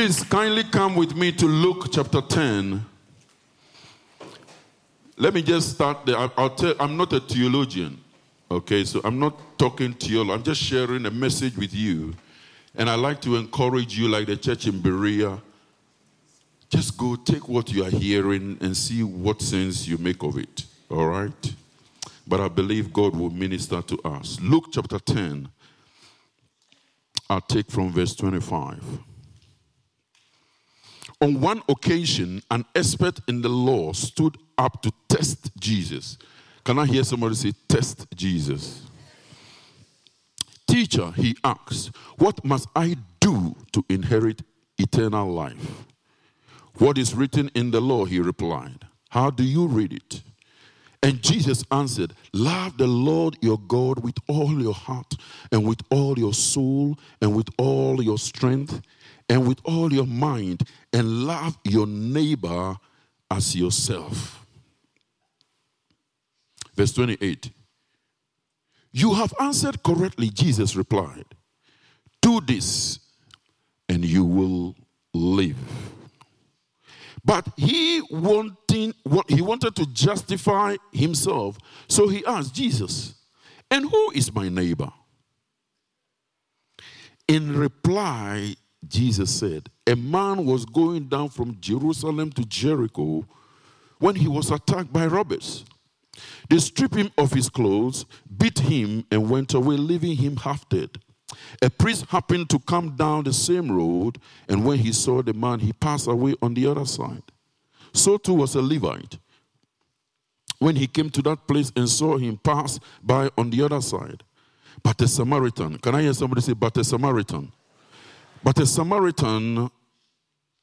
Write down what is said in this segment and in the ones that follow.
Please kindly come with me to Luke chapter 10. Let me just start there. I'll, tell, I'm not a theologian, okay? So I'm not talking theology. I'm just sharing a message with you. And I like to encourage you, like the church in Berea, just go take what you are hearing and see what sense you make of it, all right? But I believe God will minister to us. Luke chapter 10, I'll take from verse 25. On one occasion, an expert in the law stood up to test Jesus. Can I hear somebody say, Test Jesus? Teacher, he asked, What must I do to inherit eternal life? What is written in the law? He replied. How do you read it? And Jesus answered, Love the Lord your God with all your heart, and with all your soul, and with all your strength, and with all your mind, and love your neighbor as yourself. Verse 28. You have answered correctly, Jesus replied. Do this, and you will live. But he wanting, he wanted to justify himself, so he asked Jesus, "And who is my neighbor?" In reply, Jesus said, A man was going down from Jerusalem to Jericho when he was attacked by robbers. They stripped him of his clothes, beat him, and went away, leaving him half dead. A priest happened to come down the same road, and when he saw the man, he passed away on the other side. So too was a Levite. When he came to that place and saw him pass by on the other side, but a Samaritan, can I hear somebody say, but a Samaritan? But a Samaritan,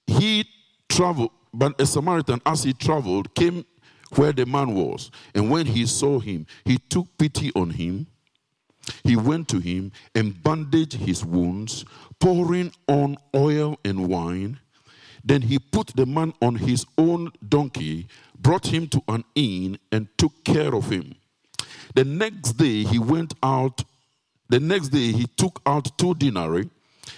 he traveled, but a Samaritan, as he traveled, came where the man was. And when he saw him, he took pity on him. He went to him and bandaged his wounds, pouring on oil and wine. Then he put the man on his own donkey, brought him to an inn, and took care of him. The next day he went out. The next day he took out two denarii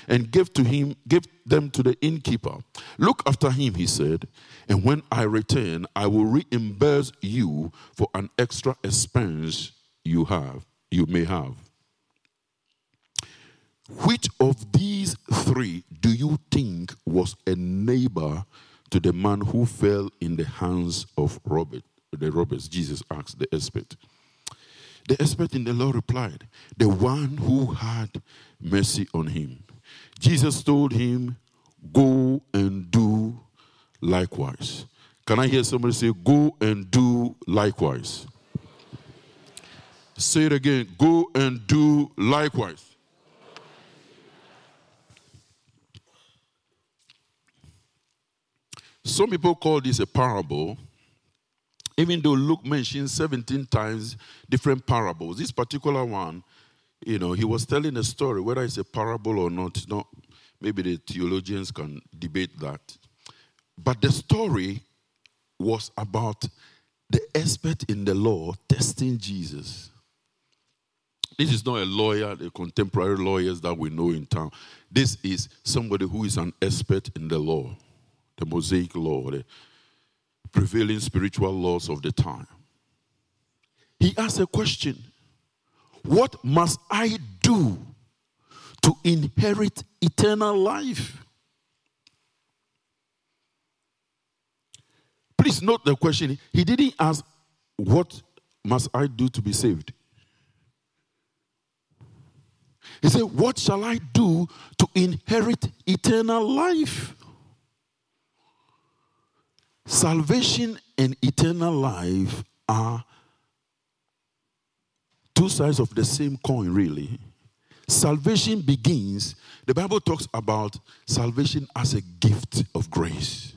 and gave to him, gave them to the innkeeper. Look after him, he said, and when I return, I will reimburse you for an extra expense you have, you may have. Which of these three do you think was a neighbor to the man who fell in the hands of Robert, the robbers? Jesus asked the expert. The expert in the law replied, The one who had mercy on him. Jesus told him, Go and do likewise. Can I hear somebody say, Go and do likewise? Say it again, go and do likewise. Some people call this a parable, even though Luke mentions 17 times different parables. This particular one, you know, he was telling a story, whether it's a parable or not, not maybe the theologians can debate that. But the story was about the expert in the law testing Jesus. This is not a lawyer, the contemporary lawyers that we know in town. This is somebody who is an expert in the law, the Mosaic law, the prevailing spiritual laws of the time. He asked a question What must I do to inherit eternal life? Please note the question. He didn't ask, What must I do to be saved? He said, What shall I do to inherit eternal life? Salvation and eternal life are two sides of the same coin, really. Salvation begins, the Bible talks about salvation as a gift of grace.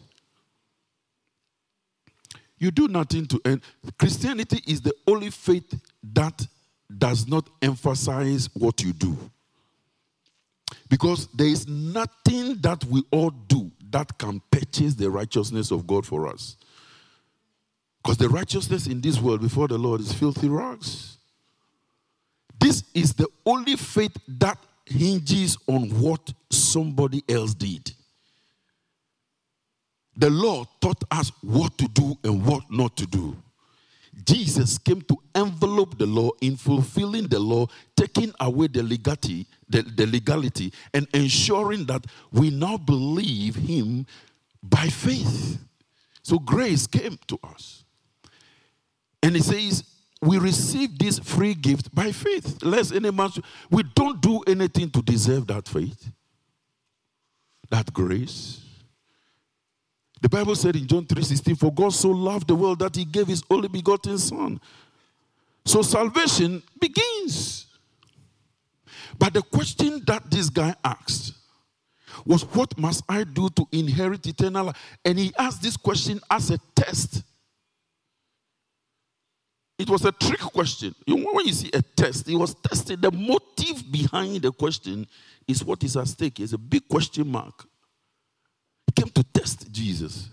You do nothing to end. Christianity is the only faith that does not emphasize what you do. Because there is nothing that we all do that can purchase the righteousness of God for us. Because the righteousness in this world before the Lord is filthy rags. Is the only faith that hinges on what somebody else did. The law taught us what to do and what not to do. Jesus came to envelope the law in fulfilling the law, taking away the legality, the, the legality, and ensuring that we now believe him by faith. So grace came to us. And he says, we receive this free gift by faith. Less any man, we don't do anything to deserve that faith, that grace. The Bible said in John 3:16, For God so loved the world that he gave his only begotten son. So salvation begins. But the question that this guy asked was, What must I do to inherit eternal life? And he asked this question as a test. It was a trick question. When you see a test, it was tested. The motive behind the question is what is at stake. It's a big question mark. Came to test Jesus.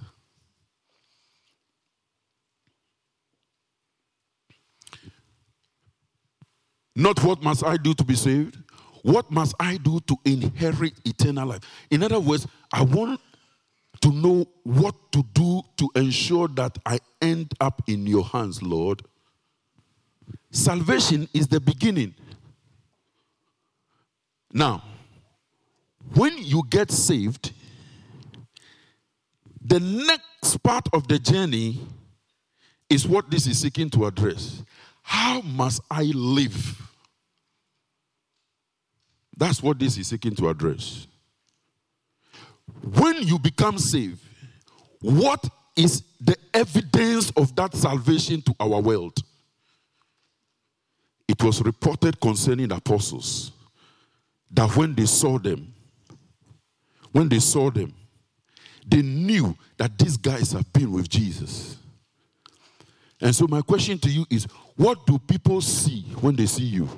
Not what must I do to be saved? What must I do to inherit eternal life? In other words, I want to know what to do to ensure that I end up in your hands, Lord. Salvation is the beginning. Now, when you get saved, the next part of the journey is what this is seeking to address. How must I live? That's what this is seeking to address. When you become saved, what is the evidence of that salvation to our world? It was reported concerning the apostles that when they saw them, when they saw them, they knew that these guys have been with Jesus. And so, my question to you is what do people see when they see you?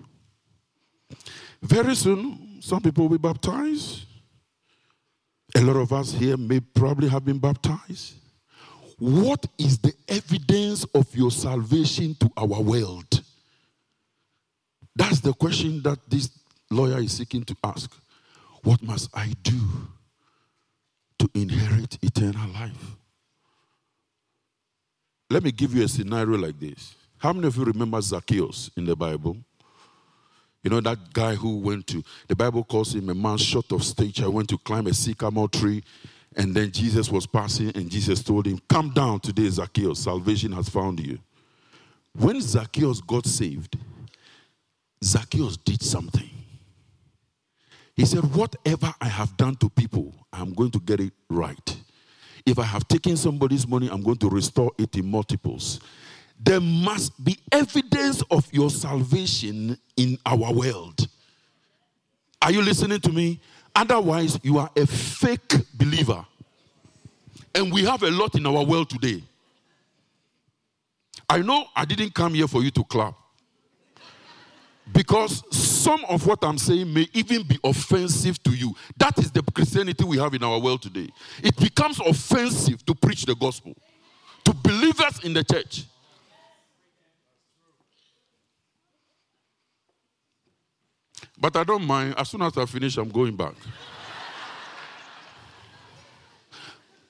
Very soon, some people will be baptized. A lot of us here may probably have been baptized. What is the evidence of your salvation to our world? That's the question that this lawyer is seeking to ask. What must I do to inherit eternal life. Let me give you a scenario like this. How many of you remember Zacchaeus in the Bible? You know that guy who went to, the Bible calls him a man short of stature, went to climb a sycamore tree, and then Jesus was passing, and Jesus told him, Come down today, Zacchaeus, salvation has found you. When Zacchaeus got saved, Zacchaeus did something. He said, Whatever I have done to people, I'm going to get it right. If I have taken somebody's money, I'm going to restore it in multiples. There must be evidence of your salvation in our world. Are you listening to me? Otherwise, you are a fake believer. And we have a lot in our world today. I know I didn't come here for you to clap. Because some of what I'm saying may even be offensive to you. That is the Christianity we have in our world today. It becomes offensive to preach the gospel to believers in the church. But I don't mind. As soon as I finish, I'm going back.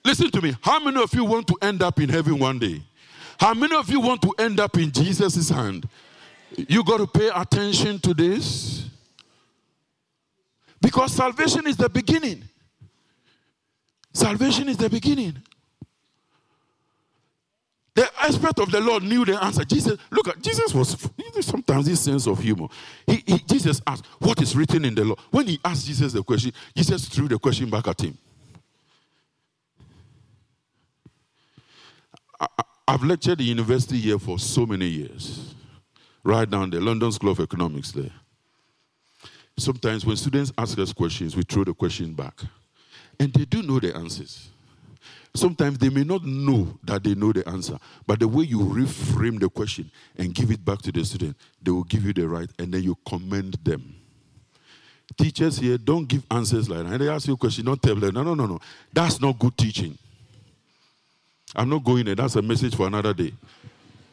Listen to me. How many of you want to end up in heaven one day? How many of you want to end up in Jesus' hand? You got to pay attention to this. Because salvation is the beginning. Salvation is the beginning. The expert of the Lord knew the answer. Jesus, look at Jesus was sometimes this sense of humor. He, he, Jesus asked, "What is written in the law?" When he asked Jesus the question, Jesus threw the question back at him. I, I've lectured the university here for so many years right down there, London School of Economics there. Sometimes when students ask us questions, we throw the question back. And they do know the answers. Sometimes they may not know that they know the answer, but the way you reframe the question and give it back to the student, they will give you the right and then you commend them. Teachers here don't give answers like that. And they ask you a question, don't tell them, no, no, no, no. That's not good teaching. I'm not going there. That's a message for another day.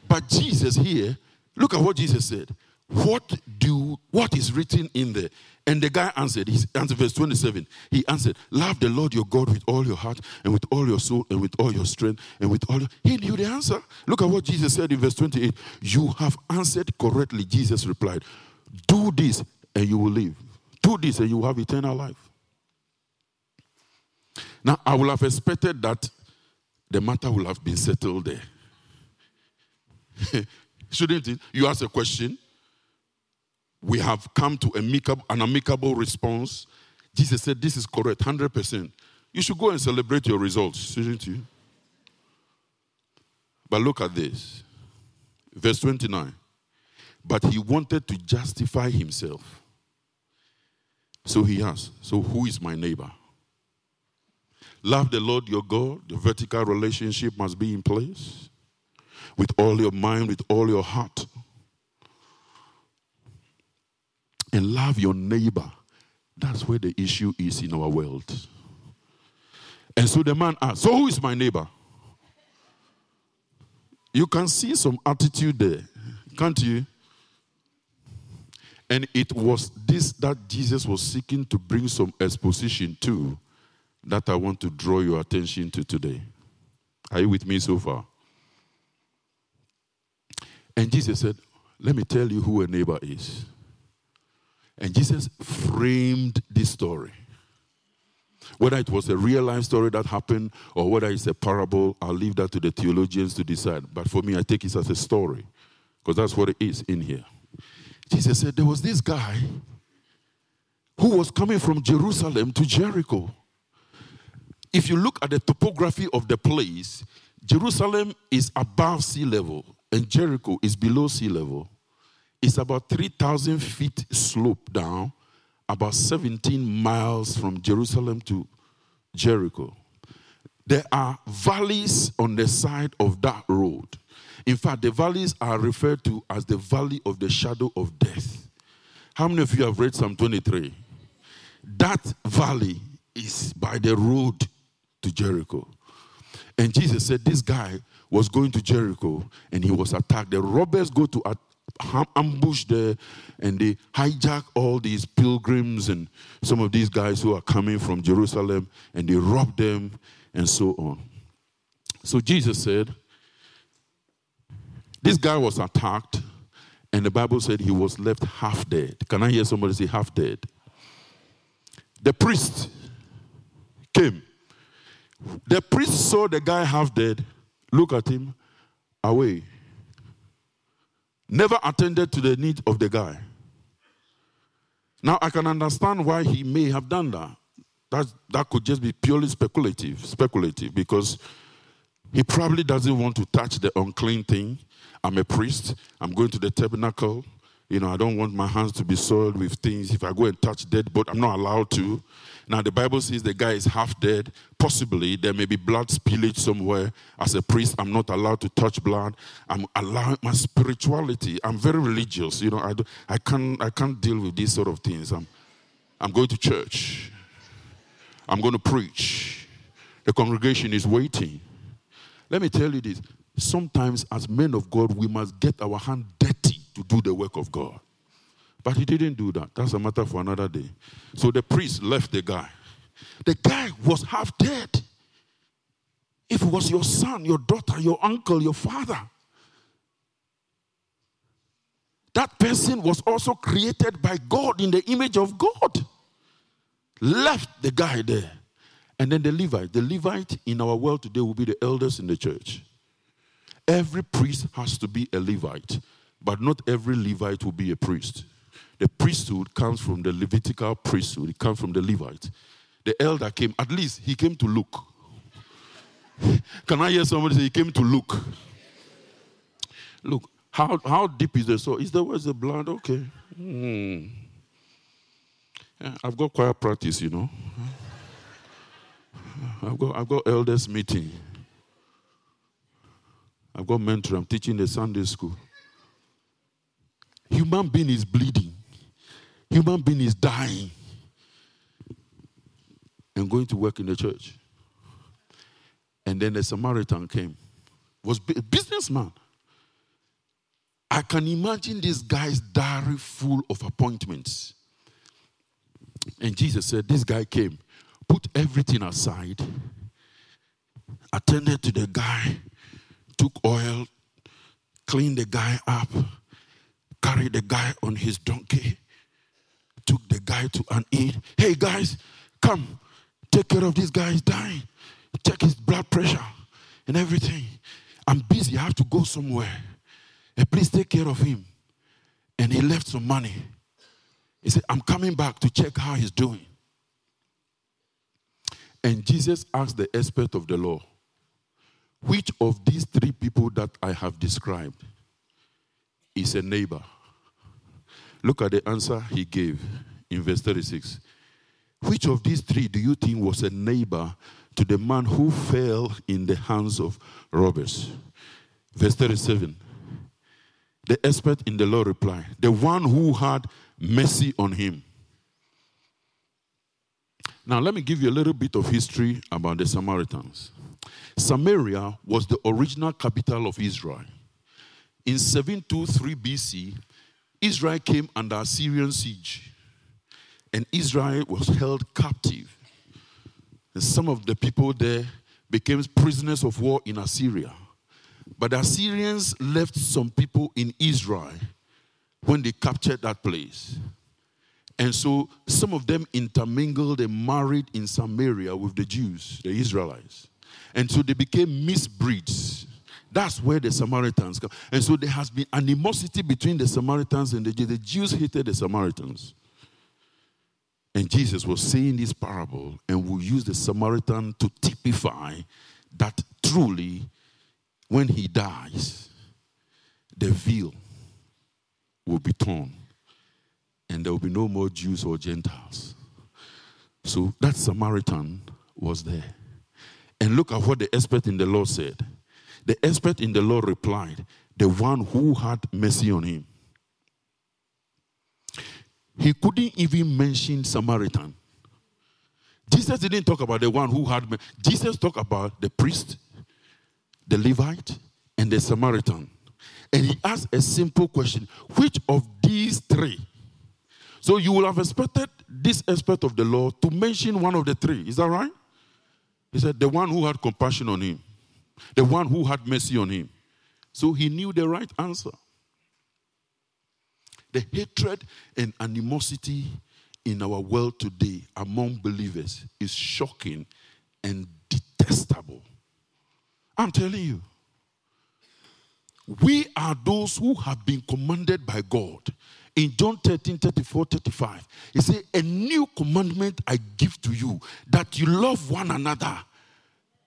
But Jesus here Look at what Jesus said. What do what is written in there? And the guy answered, he answered verse 27. He answered, Love the Lord your God with all your heart and with all your soul and with all your strength and with all your... He knew the answer. Look at what Jesus said in verse 28. You have answered correctly. Jesus replied, Do this and you will live. Do this and you will have eternal life. Now, I would have expected that the matter will have been settled there. Shouldn't it? You ask a question, we have come to amicable, an amicable response. Jesus said, This is correct, 100%. You should go and celebrate your results, shouldn't you? But look at this. Verse 29. But he wanted to justify himself. So he asked, So who is my neighbor? Love the Lord your God. The vertical relationship must be in place with all your mind, with all your heart. And love your neighbor. That's where the issue is in our world. And so the man asked, So who is my neighbor? You can see some attitude there, can't you? And it was this that Jesus was seeking to bring some exposition to that I want to draw your attention to today. Are you with me so far? And Jesus said, Let me tell you who a neighbor is. And Jesus framed this story. Whether it was a real life story that happened or whether it's a parable, I'll leave that to the theologians to decide. But for me, I take it as a story because that's what it is in here. Jesus said there was this guy who was coming from Jerusalem to Jericho. If you look at the topography of the place, Jerusalem is above sea level and Jericho is below sea level. It's about 3,000 feet slope down, about 17 miles from Jerusalem to Jericho. There are valleys on the side of that road. In fact, the valleys are referred to as the valley of the shadow of death. How many of you have read Psalm 23? That valley is by the road to Jericho. And Jesus said this guy was going to Jericho and he was attacked. The robbers go to ambush there and they hijack all these pilgrims and some of these guys who are coming from Jerusalem and they rob them and so on. So Jesus said, This guy was attacked and the Bible said he was left half dead. Can I hear somebody say half dead? The priest came. The priest saw the guy half dead, look at him, away never attended to the need of the guy. Now I can understand why he may have done that. That, that could just be purely speculative, speculative, because he probably doesn't want to touch the unclean thing. I'm a priest. I'm going to the tabernacle. You know, I don't want my hands to be soiled with things. If I go and touch dead, but I'm not allowed to. Now, the Bible says the guy is half dead. Possibly there may be blood spillage somewhere. As a priest, I'm not allowed to touch blood. I'm allowing my spirituality. I'm very religious. You know, I, do, I, can't, I can't deal with these sort of things. I'm, I'm going to church. I'm going to preach. The congregation is waiting. Let me tell you this. Sometimes, as men of God, we must get our hand do the work of God. But he didn't do that. That's a matter for another day. So the priest left the guy. The guy was half dead. If it was your son, your daughter, your uncle, your father, that person was also created by God in the image of God. Left the guy there. And then the Levite. The Levite in our world today will be the elders in the church. Every priest has to be a Levite, but not every Levite will be a priest. The priesthood comes from the Levitical priesthood, it comes from the Levite. The elder came, at least he came to look. Can I hear somebody say he came to look? Look, how, how deep is the soul? Is there where's the blood? Okay. Hmm. I've got choir practice, you know. I've got, I've got elders meeting. I've got mentor. I'm teaching the Sunday school. Human being is bleeding. Human being is dying and going to work in the church. And then the Samaritan came, was a businessman. I can imagine this guy's diary full of appointments. And Jesus said, This guy came, put everything aside, attended to the guy, took oil, cleaned the guy up, carried the guy on his donkey, took the guy to an inn. Hey guys, come, take care of this guy, he's dying. Check his blood pressure and everything. I'm busy, I have to go somewhere. Hey, please take care of him. And he left some money. He said, I'm coming back to check how he's doing. And Jesus asked the expert of the law, which of these three people that I have described is a neighbor? Look at the answer he gave in verse 36. Which of these three do you think was a neighbor to the man who fell in the hands of robbers? Verse 37. The expert in the law replied, The one who had mercy on him. Now, let me give you a little bit of history about the Samaritans. Samaria was the original capital of Israel. In 723 BC, Israel came under Assyrian siege, and Israel was held captive. And some of the people there became prisoners of war in Assyria. But the Assyrians left some people in Israel when they captured that place. And so some of them intermingled and married in Samaria with the Jews, the Israelites. And so they became misbreeds. That's where the Samaritans come. And so there has been animosity between the Samaritans and the Jews. The Jews hated the Samaritans. And Jesus was saying this parable and will use the Samaritan to typify that truly when he dies, the veil will be torn and there will be no more Jews or Gentiles. So that Samaritan was there. And look at what the expert in the law said. The expert in the law replied, The one who had mercy on him. He couldn't even mention Samaritan. Jesus didn't talk about the one who had mercy. Jesus talked about the priest, the Levite, and the Samaritan. And he asked a simple question Which of these three? So you will have expected this expert of the law to mention one of the three. Is that right? He said, The one who had compassion on him, the one who had mercy on him. So he knew the right answer. The hatred and animosity in our world today among believers is shocking and detestable. I'm telling you. We are those who have been commanded by God. In John 13, 34, 35, he said, A new commandment I give to you that you love one another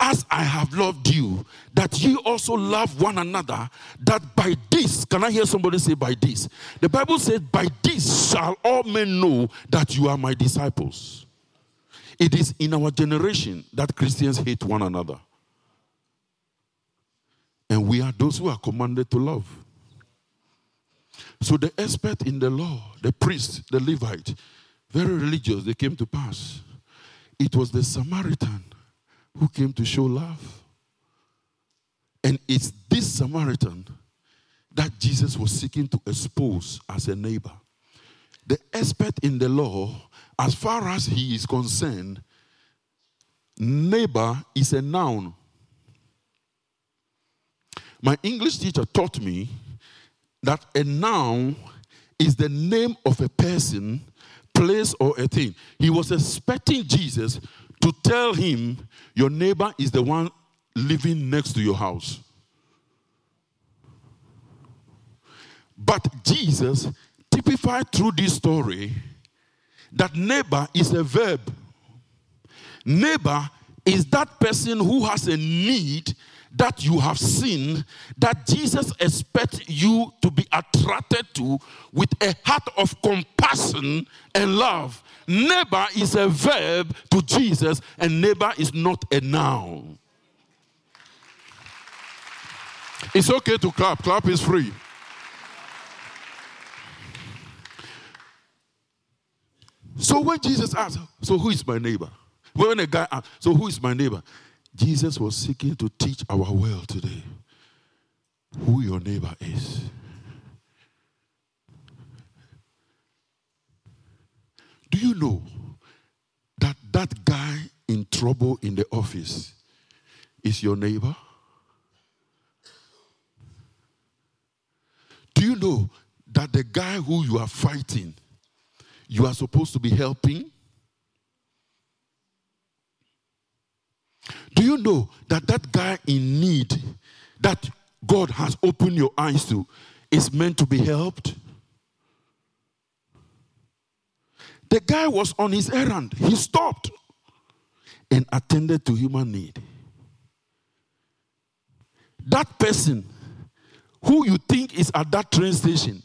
as I have loved you, that ye also love one another, that by this, can I hear somebody say by this? The Bible says, By this shall all men know that you are my disciples. It is in our generation that Christians hate one another. And we are those who are commanded to love. So the expert in the law, the priest, the Levite, very religious, they came to pass. It was the Samaritan who came to show love. And it's this Samaritan that Jesus was seeking to expose as a neighbor. The expert in the law, as far as he is concerned, neighbor is a noun my English teacher taught me that a noun is the name of a person, place, or a thing. He was expecting Jesus to tell him, Your neighbor is the one living next to your house. But Jesus typified through this story that neighbor is a verb. Neighbor is that person who has a need that you have seen that Jesus expects you to be attracted to with a heart of compassion and love. Neighbor is a verb to Jesus, and neighbor is not a noun. It's okay to clap, clap is free. So when Jesus asked, So who is my neighbor? When a guy asked, So who is my neighbor? Jesus was seeking to teach our world today who your neighbor is. Do you know that that guy in trouble in the office is your neighbor? Do you know that the guy who you are fighting, you are supposed to be helping? Do you know that that guy in need that God has opened your eyes to is meant to be helped? The guy was on his errand. He stopped and attended to human need. That person who you think is at that train station,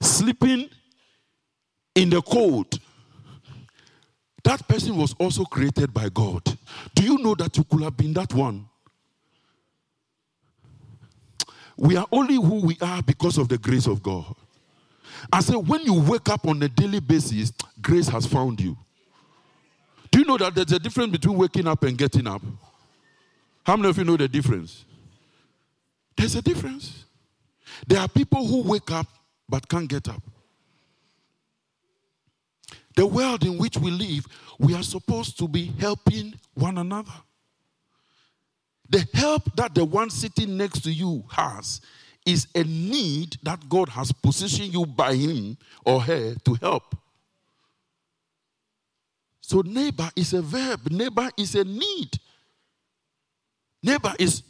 sleeping in the cold, that person was also created by God. Do you know that you could have been that one? We are only who we are because of the grace of God. I say, when you wake up on a daily basis, grace has found you. Do you know that there's a difference between waking up and getting up? How many of you know the difference? There's a difference. There are people who wake up but can't get up. The world in which we live, we are supposed to be helping one another. The help that the one sitting next to you has is a need that God has positioned you by him or her to help. So, neighbor is a verb, neighbor is a need. Neighbor is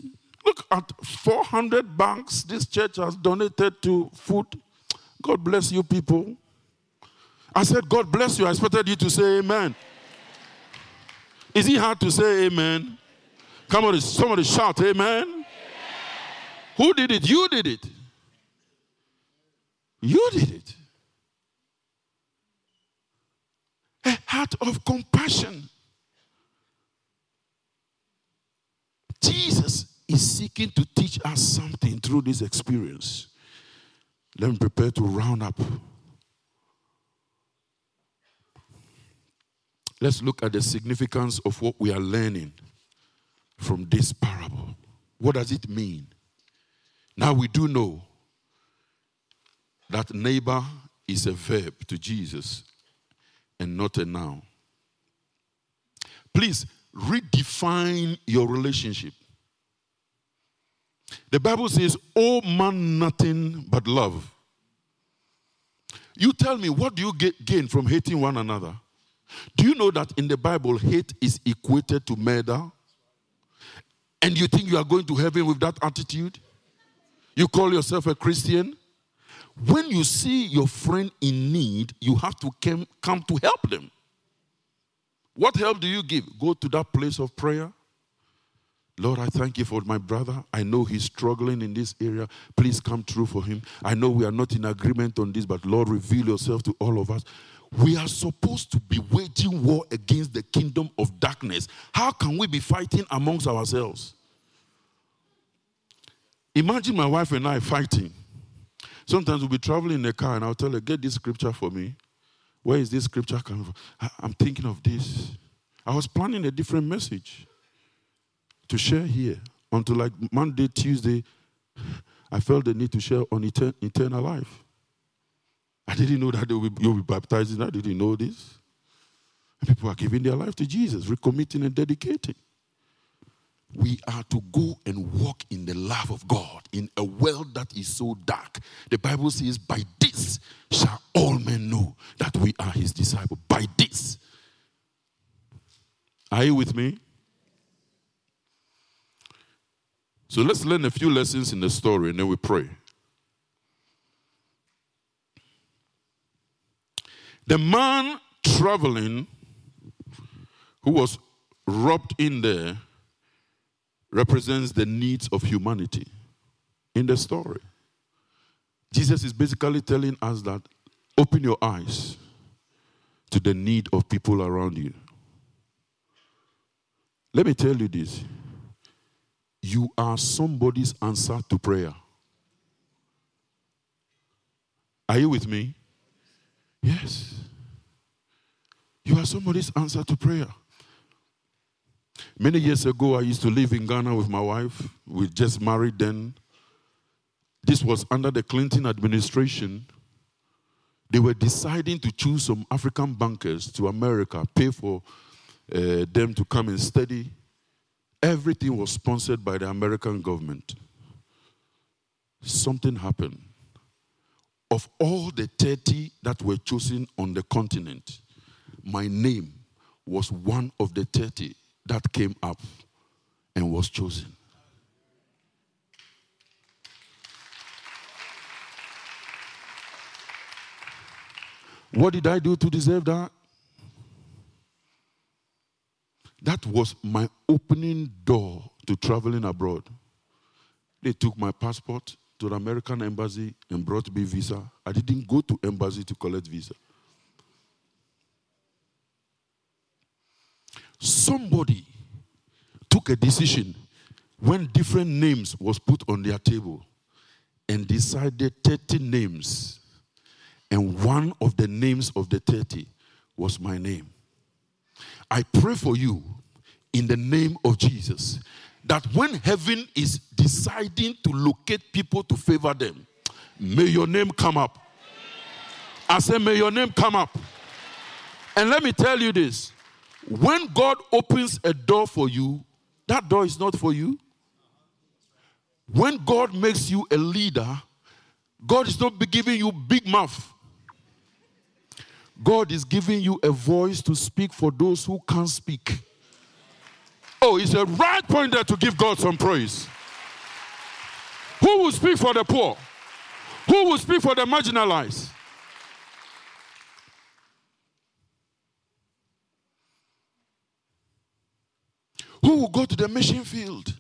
Look at 400 banks this church has donated to food. God bless you, people. I said, God bless you. I expected you to say amen. Is it hard to say amen? Come on, somebody shout amen. amen. Who did it? You did it. You did it. A heart of compassion. Jesus is seeking to teach us something through this experience. Let me prepare to round up. Let's look at the significance of what we are learning from this parable. What does it mean? Now we do know that neighbor is a verb to Jesus and not a noun. Please redefine your relationship. The Bible says, Oh man, nothing but love. You tell me, what do you get, gain from hating one another? Do you know that in the Bible, hate is equated to murder? And you think you are going to heaven with that attitude? You call yourself a Christian? When you see your friend in need, you have to come, come to help them. What help do you give? Go to that place of prayer, Lord, I thank you for my brother. I know he's struggling in this area. Please come through for him. I know we are not in agreement on this, but Lord, reveal yourself to all of us. We are supposed to be waging war against the kingdom of darkness. How can we be fighting amongst ourselves? Imagine my wife and I fighting. Sometimes we'll be traveling in a car and I'll tell her, Get this scripture for me. Where is this scripture coming from? I'm thinking of this. I was planning a different message to share here until like Monday, Tuesday, I felt the need to share on etern- eternal life. Didn't know that you'll be baptizing. I didn't know this. And people are giving their life to Jesus, recommitting and dedicating. We are to go and walk in the love of God in a world that is so dark. The Bible says, By this shall all men know that we are his disciples. By this. Are you with me? So let's learn a few lessons in the story and then we pray. The man traveling who was robbed in there represents the needs of humanity in the story. Jesus is basically telling us that open your eyes to the need of people around you. Let me tell you this you are somebody's answer to prayer. Are you with me? Yes. You are somebody's answer to prayer. Many years ago, I used to live in Ghana with my wife. We just married then. This was under the Clinton administration. they were deciding to choose some African bankers to America, pay for uh, them to come and study. Everything was sponsored by the American government. Something happened. Of all the 30 that were chosen on the continent, my name was one of the 30 that came up and was chosen. What did I do to deserve that? That was my opening door to traveling abroad. They took my passport to the American embassy and brought me visa. I didn't go to embassy to collect visa. Somebody took a decision when different names was put on their table and decided 30 names and one of the names of the 30 was my name. I pray for you in the name of Jesus that when heaven is deciding to locate people to favor them, may your name come up. I say, may your name come up. And let me tell you this when God opens a door for you, that door is not for you. When God makes you a leader, God is not giving you big mouth. God is giving you a voice to speak for those who can't speak. Oh, it's a right point there to give God some praise. Who will speak for the poor? Who will speak for the marginalized? Who will go to the mission field?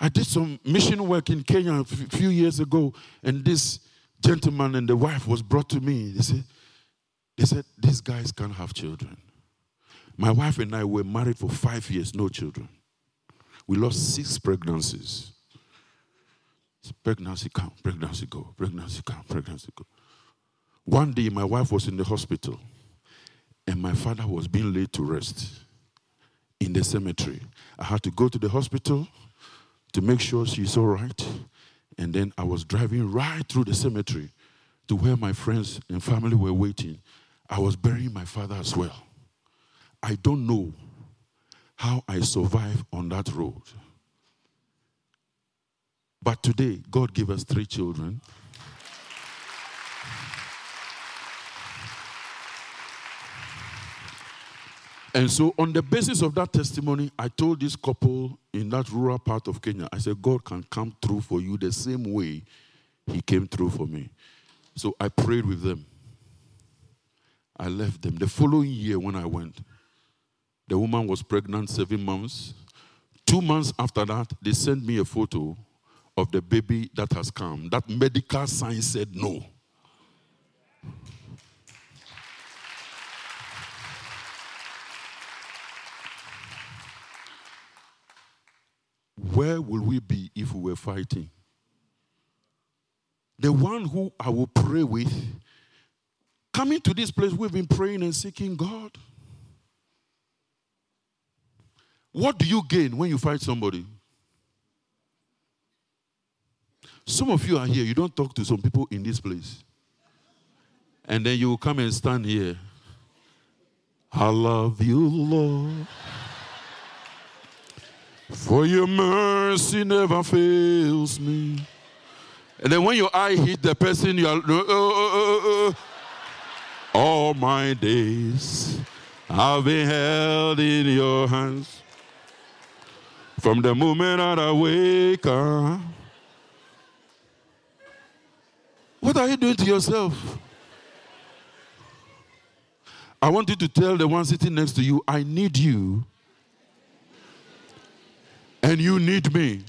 I did some mission work in Kenya a few years ago, and this gentleman and the wife was brought to me. They said, they said, these guys can't have children. My wife and I were married for five years, no children. We lost six pregnancies. Pregnancy come, pregnancy go, pregnancy come, pregnancy go. One day, my wife was in the hospital, and my father was being laid to rest in the cemetery. I had to go to the hospital to make sure she's all right. And then I was driving right through the cemetery to where my friends and family were waiting. I was burying my father as well. I don't know how I survived on that road. But today, God gave us three children. And so, on the basis of that testimony, I told this couple in that rural part of Kenya, I said, God can come through for you the same way He came through for me. So I prayed with them. I left them. The following year, when I went, the woman was pregnant seven months. Two months after that, they sent me a photo of the baby that has come. That medical sign said no. where will we be if we were fighting? The one who I will pray with, coming to this place, we've been praying and seeking God. What do you gain when you fight somebody? Some of you are here, you don't talk to some people in this place. And then you come and stand here. I love you, Lord. For your mercy never fails me. And then when your eye hit the person, you are, uh, uh, uh, all my days I've been held in your hands. From the moment I wake up. What are you doing to yourself? I want you to tell the one sitting next to you, I need you and you need me.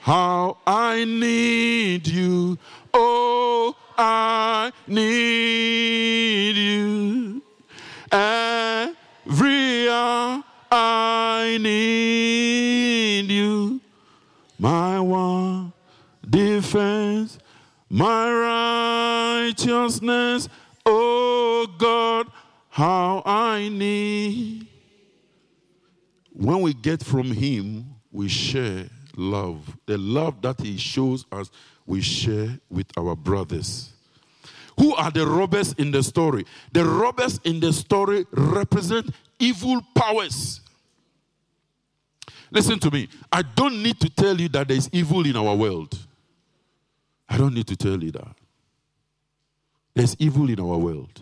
How I need you. Oh, I need you. Every hour need you. My one defense, my righteousness. Oh God, how I need when we get from Him, we share love. The love that he shows us, we share with our brothers. Who are the robbers in the story? The robbers in the story represent evil powers. Listen to me. I don't need to tell you that there is evil in our world. I don't need to tell you that. There's evil in our world.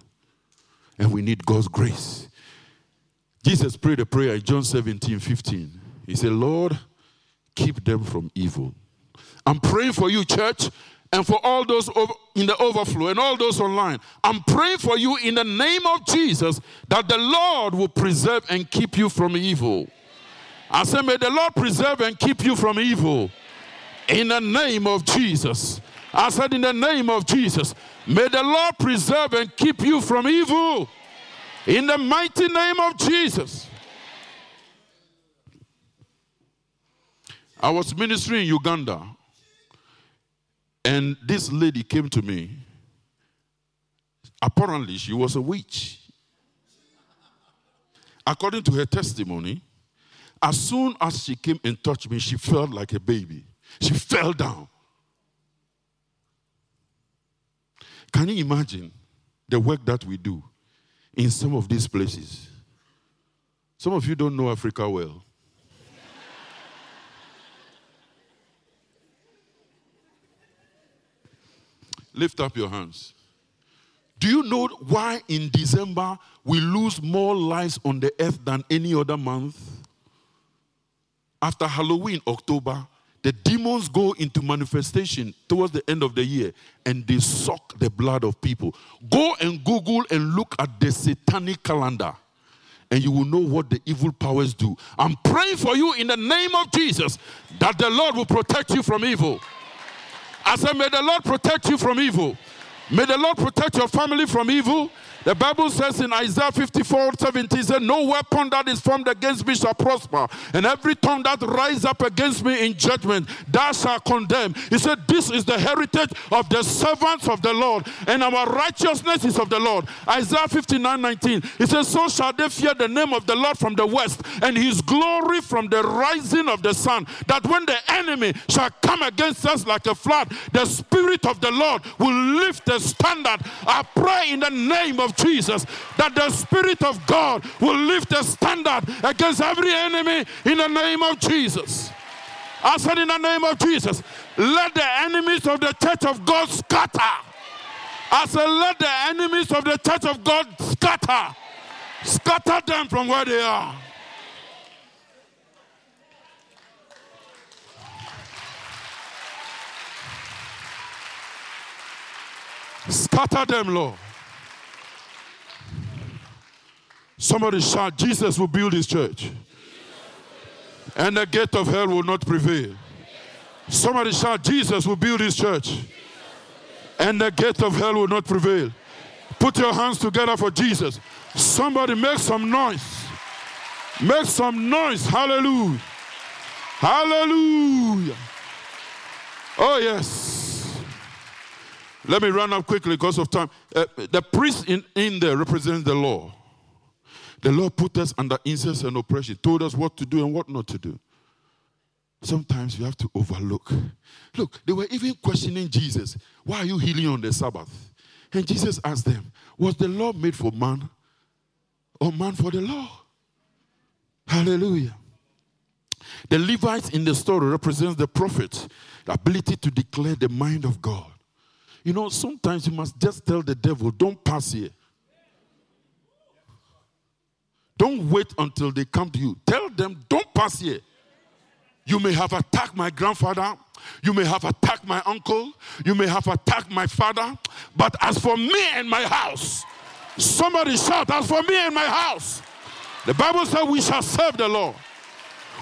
And we need God's grace. Jesus prayed a prayer in John 17 15. He said, Lord, keep them from evil. I'm praying for you, church, and for all those in the overflow and all those online. I'm praying for you in the name of Jesus that the Lord will preserve and keep you from evil. I say, may the Lord preserve and keep you from evil. In the name of Jesus. I said, in the name of Jesus. May the Lord preserve and keep you from evil. In the mighty name of Jesus. I was ministering in Uganda, and this lady came to me. Apparently, she was a witch. According to her testimony, as soon as she came and touched me, she felt like a baby. She fell down. Can you imagine the work that we do in some of these places? Some of you don't know Africa well. Lift up your hands. Do you know why in December we lose more lives on the earth than any other month? After Halloween, October, the demons go into manifestation towards the end of the year and they suck the blood of people. Go and Google and look at the satanic calendar and you will know what the evil powers do. I'm praying for you in the name of Jesus that the Lord will protect you from evil. I said, May the Lord protect you from evil. May the Lord protect your family from evil. The Bible says in Isaiah 54 17, said, No weapon that is formed against me shall prosper, and every tongue that rise up against me in judgment, thou shalt condemn. He said, This is the heritage of the servants of the Lord, and our righteousness is of the Lord. Isaiah 59 19, he says, So shall they fear the name of the Lord from the west, and his glory from the rising of the sun, that when the enemy shall come against us like a flood, the Spirit of the Lord will lift the standard. I pray in the name of Jesus that the Spirit of God will lift a standard against every enemy in the name of Jesus. I said, in the name of Jesus, let the enemies of the church of God scatter. I said, let the enemies of the church of God scatter. Scatter them from where they are. Scatter them, Lord. Somebody shout, Jesus will build his church. And the gate of hell will not prevail. Somebody shout, Jesus will build his church. And the gate of hell will not prevail. Put your hands together for Jesus. Somebody make some noise. Make some noise. Hallelujah. Hallelujah. Oh, yes. Let me run up quickly because of time. Uh, the priest in, in there represents the law. The Lord put us under incest and oppression, told us what to do and what not to do. Sometimes you have to overlook. Look, they were even questioning Jesus, Why are you healing on the Sabbath? And Jesus asked them, Was the law made for man or man for the law? Hallelujah. The Levites in the story represents the prophets, ability to declare the mind of God. You know, sometimes you must just tell the devil, don't pass here. Don't wait until they come to you. Tell them, don't pass here. You may have attacked my grandfather. You may have attacked my uncle. You may have attacked my father. But as for me and my house, somebody shout, as for me and my house. The Bible says we shall serve the Lord.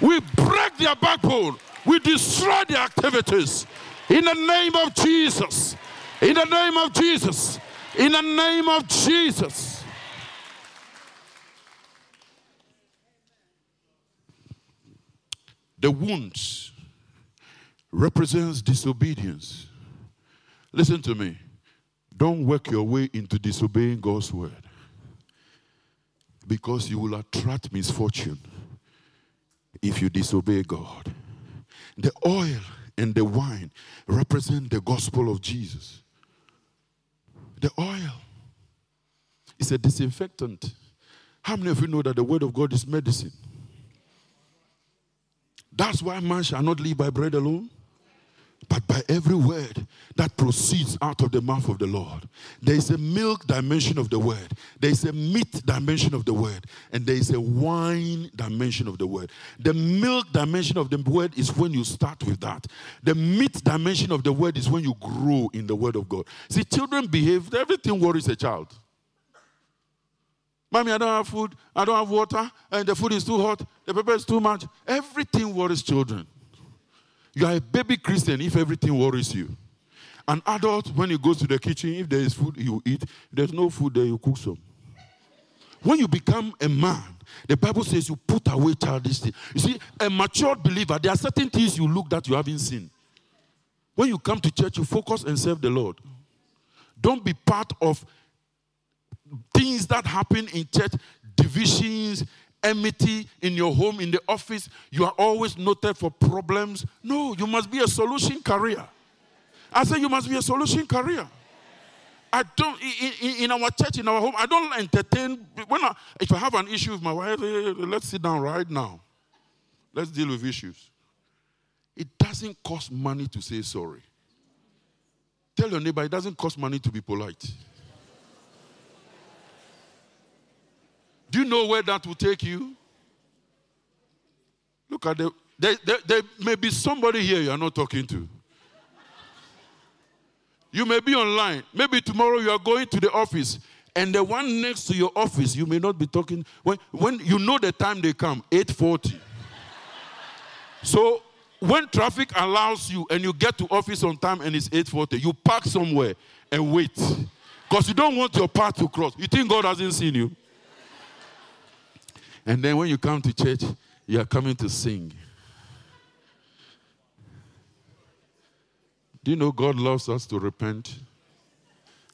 We break their backbone. We destroy their activities. In the name of Jesus. In the name of Jesus. In the name of Jesus. The wounds represents disobedience. Listen to me. Don't work your way into disobeying God's word because you will attract misfortune if you disobey God. The oil and the wine represent the gospel of Jesus. The oil is a disinfectant. How many of you know that the word of God is medicine? That's why man shall not live by bread alone, but by every word that proceeds out of the mouth of the Lord. There is a milk dimension of the word, there is a meat dimension of the word, and there is a wine dimension of the word. The milk dimension of the word is when you start with that, the meat dimension of the word is when you grow in the word of God. See, children behave, everything worries a child. Mommy, I don't have food, I don't have water, and the food is too hot, the pepper is too much. Everything worries children. You are a baby Christian if everything worries you. An adult, when he goes to the kitchen, if there is food, will eat. If there's no food there, you cook some. When you become a man, the Bible says you put away childish things. You see, a matured believer, there are certain things you look that you haven't seen. When you come to church, you focus and serve the Lord. Don't be part of things that happen in church, divisions, enmity in your home, in the office, you are always noted for problems. No, you must be a solution career. I say you must be a solution career. I don't in, in, our church, in our home, I don't entertain when I, if I have an issue with my wife, eh, eh, eh, let's sit down right now. Let's deal with issues. It doesn't cost money to say sorry. Tell your neighbor it doesn't cost money to be polite. Do you know where that will take you? Look at the. There, there, there may be somebody here you are not talking to. You may be online. Maybe tomorrow you are going to the office, and the one next to your office, you may not be talking. When, when you know the time they come, 8:40. so when traffic allows you and you get to office on time and it's 8:40, you park somewhere and wait. Because you don't want your path to cross. You think God hasn't seen you? And then when you come to church, you are coming to sing. Do you know God loves us to repent?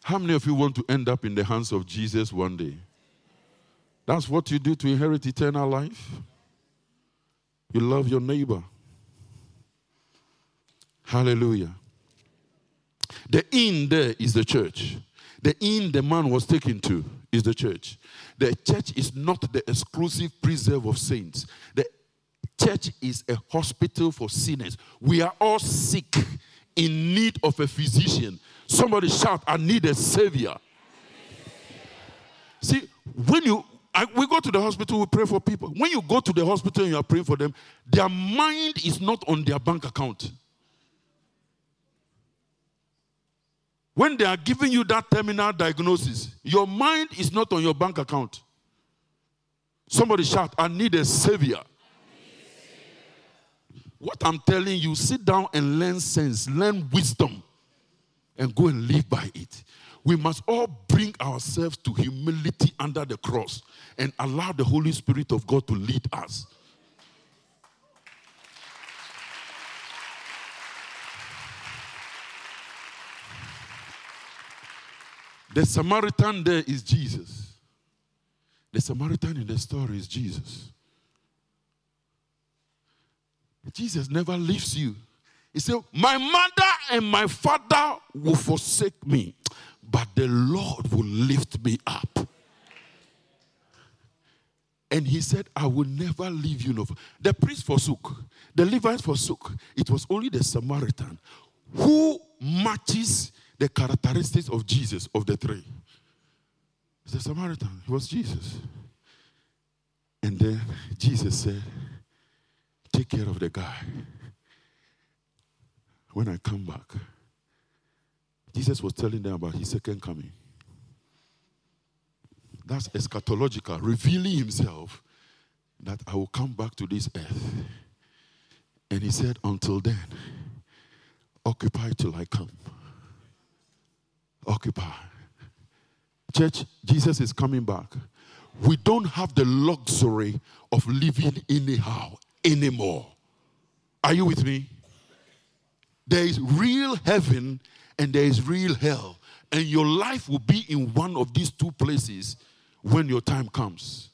How many of you want to end up in the hands of Jesus one day? That's what you do to inherit eternal life. You love your neighbor. Hallelujah. The inn there is the church. The inn the man was taken to is the church. The church is not the exclusive preserve of saints. The church is a hospital for sinners. We are all sick in need of a physician. Somebody shout, I need a savior. See, when you I, we go to the hospital, we pray for people. When you go to the hospital and you are praying for them, their mind is not on their bank account. When they are giving you that terminal diagnosis, your mind is not on your bank account. Somebody shout, I need a savior. What I'm telling you, sit down and learn sense, learn wisdom, and go and live by it. We must all bring ourselves to humility under the cross and allow the Holy Spirit of God to lead us. The Samaritan there is Jesus. The Samaritan in the story is Jesus. Jesus never leaves you. He said, My mother and my father will forsake me, but the Lord will lift me up. And he said, I will never leave you. The priest forsook, the Levites forsook. It was only the Samaritan who matches the characteristics of Jesus of the three. The Samaritan. He was Jesus. And then Jesus said, Take care of the guy. When I come back, Jesus was telling them about his second coming. That's eschatological, revealing himself that I will come back to this earth. And he said, Until then, occupy till I come occupy. Church, Jesus is coming back. We don't have the luxury of living anyhow anymore. Are you with me? There is real heaven and there is real hell. And your life will be in one of these two places when your time comes.